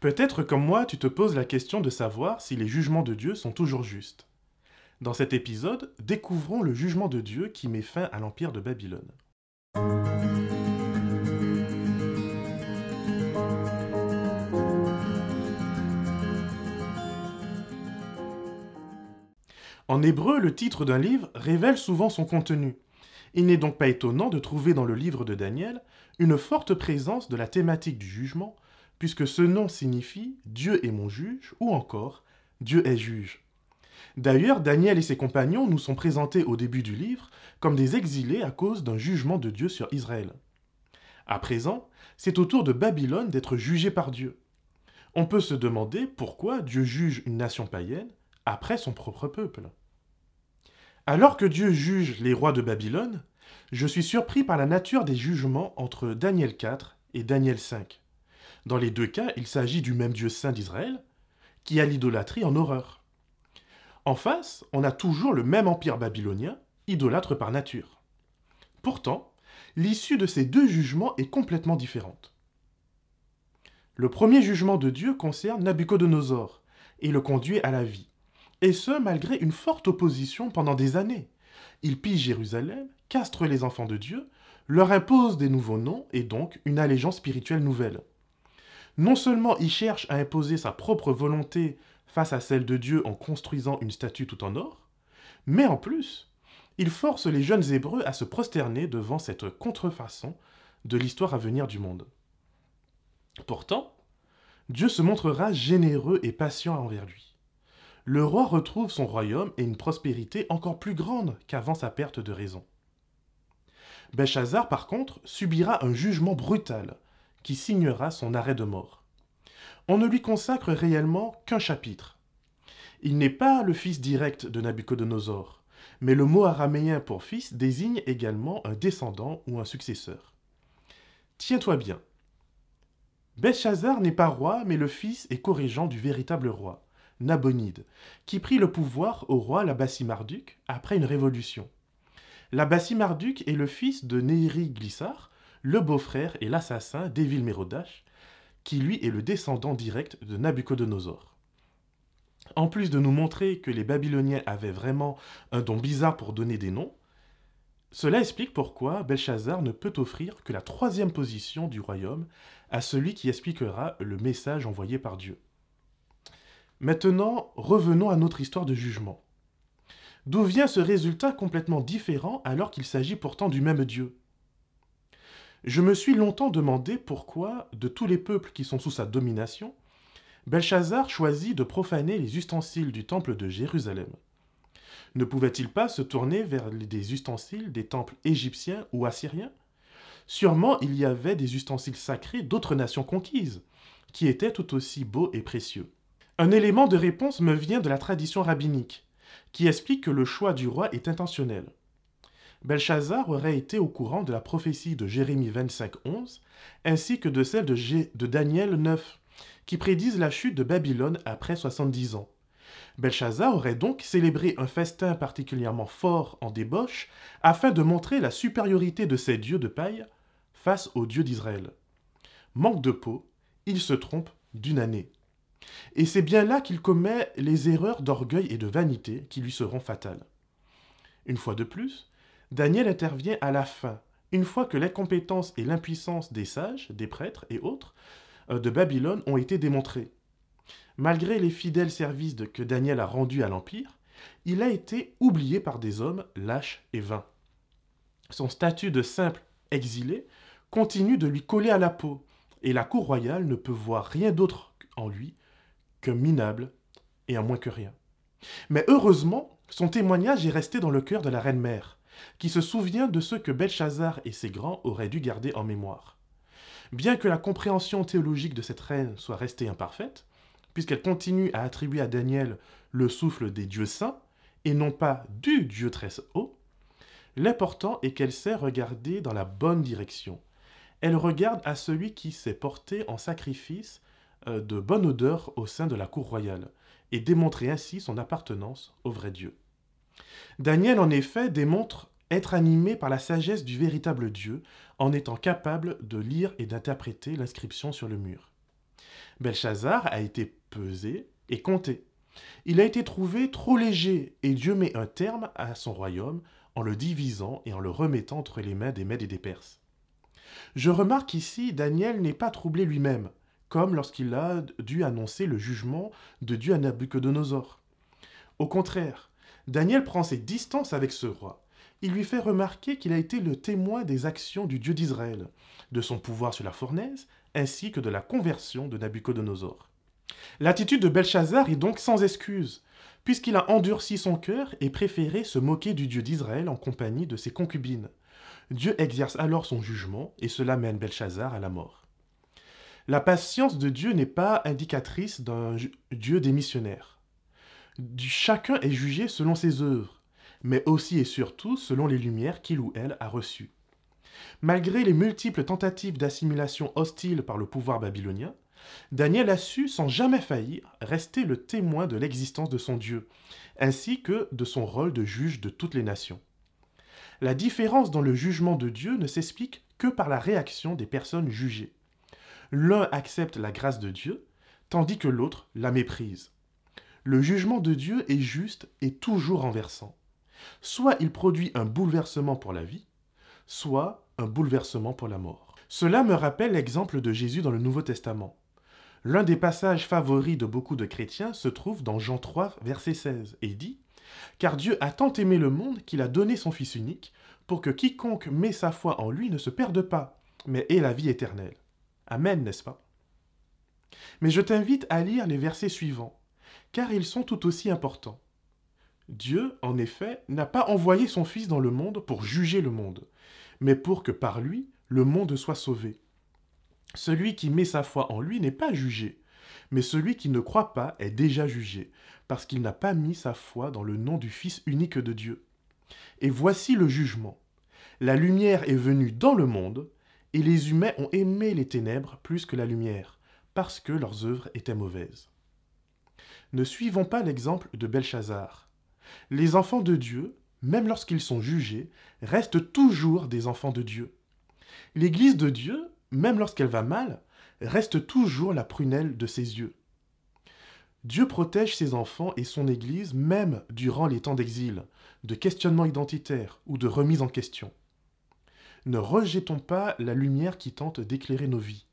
Peut-être comme moi, tu te poses la question de savoir si les jugements de Dieu sont toujours justes. Dans cet épisode, découvrons le jugement de Dieu qui met fin à l'empire de Babylone. En hébreu, le titre d'un livre révèle souvent son contenu. Il n'est donc pas étonnant de trouver dans le livre de Daniel une forte présence de la thématique du jugement, puisque ce nom signifie Dieu est mon juge ou encore Dieu est juge. D'ailleurs, Daniel et ses compagnons nous sont présentés au début du livre comme des exilés à cause d'un jugement de Dieu sur Israël. À présent, c'est au tour de Babylone d'être jugée par Dieu. On peut se demander pourquoi Dieu juge une nation païenne après son propre peuple. Alors que Dieu juge les rois de Babylone, je suis surpris par la nature des jugements entre Daniel 4 et Daniel 5. Dans les deux cas, il s'agit du même Dieu saint d'Israël, qui a l'idolâtrie en horreur. En face, on a toujours le même empire babylonien, idolâtre par nature. Pourtant, l'issue de ces deux jugements est complètement différente. Le premier jugement de Dieu concerne Nabucodonosor et le conduit à la vie et ce malgré une forte opposition pendant des années. Il pille Jérusalem, castre les enfants de Dieu, leur impose des nouveaux noms et donc une allégeance spirituelle nouvelle. Non seulement il cherche à imposer sa propre volonté face à celle de Dieu en construisant une statue tout en or, mais en plus, il force les jeunes Hébreux à se prosterner devant cette contrefaçon de l'histoire à venir du monde. Pourtant, Dieu se montrera généreux et patient envers lui le roi retrouve son royaume et une prospérité encore plus grande qu'avant sa perte de raison. Belshazzar, par contre, subira un jugement brutal qui signera son arrêt de mort. On ne lui consacre réellement qu'un chapitre. Il n'est pas le fils direct de Nabucodonosor, mais le mot araméen pour fils désigne également un descendant ou un successeur. Tiens-toi bien. Belshazzar n'est pas roi, mais le fils et corrigeant du véritable roi. Nabonide, qui prit le pouvoir au roi Labassy-Marduk après une révolution. Labassy-Marduk est le fils de Néri Glissar, le beau-frère et l'assassin d'Évil Mérodache, qui lui est le descendant direct de Nabucodonosor. En plus de nous montrer que les Babyloniens avaient vraiment un don bizarre pour donner des noms, cela explique pourquoi Belshazzar ne peut offrir que la troisième position du royaume à celui qui expliquera le message envoyé par Dieu. Maintenant, revenons à notre histoire de jugement. D'où vient ce résultat complètement différent alors qu'il s'agit pourtant du même Dieu? Je me suis longtemps demandé pourquoi, de tous les peuples qui sont sous sa domination, Belshazzar choisit de profaner les ustensiles du temple de Jérusalem. Ne pouvait-il pas se tourner vers des ustensiles des temples égyptiens ou assyriens? Sûrement il y avait des ustensiles sacrés d'autres nations conquises, qui étaient tout aussi beaux et précieux. Un élément de réponse me vient de la tradition rabbinique, qui explique que le choix du roi est intentionnel. Belshazzar aurait été au courant de la prophétie de Jérémie 25.11, ainsi que de celle de, de Daniel 9, qui prédisent la chute de Babylone après 70 ans. Belshazzar aurait donc célébré un festin particulièrement fort en débauche afin de montrer la supériorité de ses dieux de paille face aux dieux d'Israël. Manque de peau, il se trompe d'une année. Et c'est bien là qu'il commet les erreurs d'orgueil et de vanité qui lui seront fatales. Une fois de plus, Daniel intervient à la fin, une fois que l'incompétence et l'impuissance des sages, des prêtres et autres euh, de Babylone ont été démontrées. Malgré les fidèles services que Daniel a rendus à l'Empire, il a été oublié par des hommes lâches et vains. Son statut de simple exilé continue de lui coller à la peau, et la cour royale ne peut voir rien d'autre en lui que minable et à moins que rien. Mais heureusement, son témoignage est resté dans le cœur de la reine-mère, qui se souvient de ce que Belshazzar et ses grands auraient dû garder en mémoire. Bien que la compréhension théologique de cette reine soit restée imparfaite, puisqu'elle continue à attribuer à Daniel le souffle des dieux saints, et non pas du Dieu très haut, l'important est qu'elle sait regarder dans la bonne direction. Elle regarde à celui qui s'est porté en sacrifice euh, de bonne odeur au sein de la cour royale, et démontrer ainsi son appartenance au vrai Dieu. Daniel, en effet, démontre être animé par la sagesse du véritable Dieu en étant capable de lire et d'interpréter l'inscription sur le mur. Belshazzar a été pesé et compté. Il a été trouvé trop léger et Dieu met un terme à son royaume en le divisant et en le remettant entre les mains des Mèdes et des Perses. Je remarque ici, Daniel n'est pas troublé lui-même, comme lorsqu'il a dû annoncer le jugement de Dieu à Nabucodonosor. Au contraire, Daniel prend ses distances avec ce roi. Il lui fait remarquer qu'il a été le témoin des actions du Dieu d'Israël, de son pouvoir sur la fournaise, ainsi que de la conversion de Nabucodonosor. L'attitude de Belshazzar est donc sans excuse, puisqu'il a endurci son cœur et préféré se moquer du Dieu d'Israël en compagnie de ses concubines. Dieu exerce alors son jugement, et cela mène Belshazzar à la mort. La patience de Dieu n'est pas indicatrice d'un Dieu démissionnaire. Chacun est jugé selon ses œuvres, mais aussi et surtout selon les lumières qu'il ou elle a reçues. Malgré les multiples tentatives d'assimilation hostile par le pouvoir babylonien, Daniel a su, sans jamais faillir, rester le témoin de l'existence de son Dieu, ainsi que de son rôle de juge de toutes les nations. La différence dans le jugement de Dieu ne s'explique que par la réaction des personnes jugées. L'un accepte la grâce de Dieu, tandis que l'autre la méprise. Le jugement de Dieu est juste et toujours renversant. Soit il produit un bouleversement pour la vie, soit un bouleversement pour la mort. Cela me rappelle l'exemple de Jésus dans le Nouveau Testament. L'un des passages favoris de beaucoup de chrétiens se trouve dans Jean 3, verset 16, et dit Car Dieu a tant aimé le monde qu'il a donné son Fils unique, pour que quiconque met sa foi en lui ne se perde pas, mais ait la vie éternelle. Amen, n'est-ce pas? Mais je t'invite à lire les versets suivants, car ils sont tout aussi importants. Dieu, en effet, n'a pas envoyé son Fils dans le monde pour juger le monde, mais pour que par lui, le monde soit sauvé. Celui qui met sa foi en lui n'est pas jugé, mais celui qui ne croit pas est déjà jugé, parce qu'il n'a pas mis sa foi dans le nom du Fils unique de Dieu. Et voici le jugement. La lumière est venue dans le monde, et les humains ont aimé les ténèbres plus que la lumière, parce que leurs œuvres étaient mauvaises. Ne suivons pas l'exemple de Belshazzar. Les enfants de Dieu, même lorsqu'ils sont jugés, restent toujours des enfants de Dieu. L'Église de Dieu même lorsqu'elle va mal, reste toujours la prunelle de ses yeux. Dieu protège ses enfants et son Église même durant les temps d'exil, de questionnement identitaire ou de remise en question. Ne rejetons pas la lumière qui tente d'éclairer nos vies.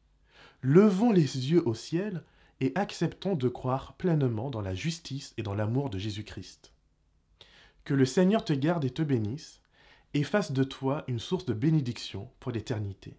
Levons les yeux au ciel et acceptons de croire pleinement dans la justice et dans l'amour de Jésus-Christ. Que le Seigneur te garde et te bénisse, et fasse de toi une source de bénédiction pour l'éternité.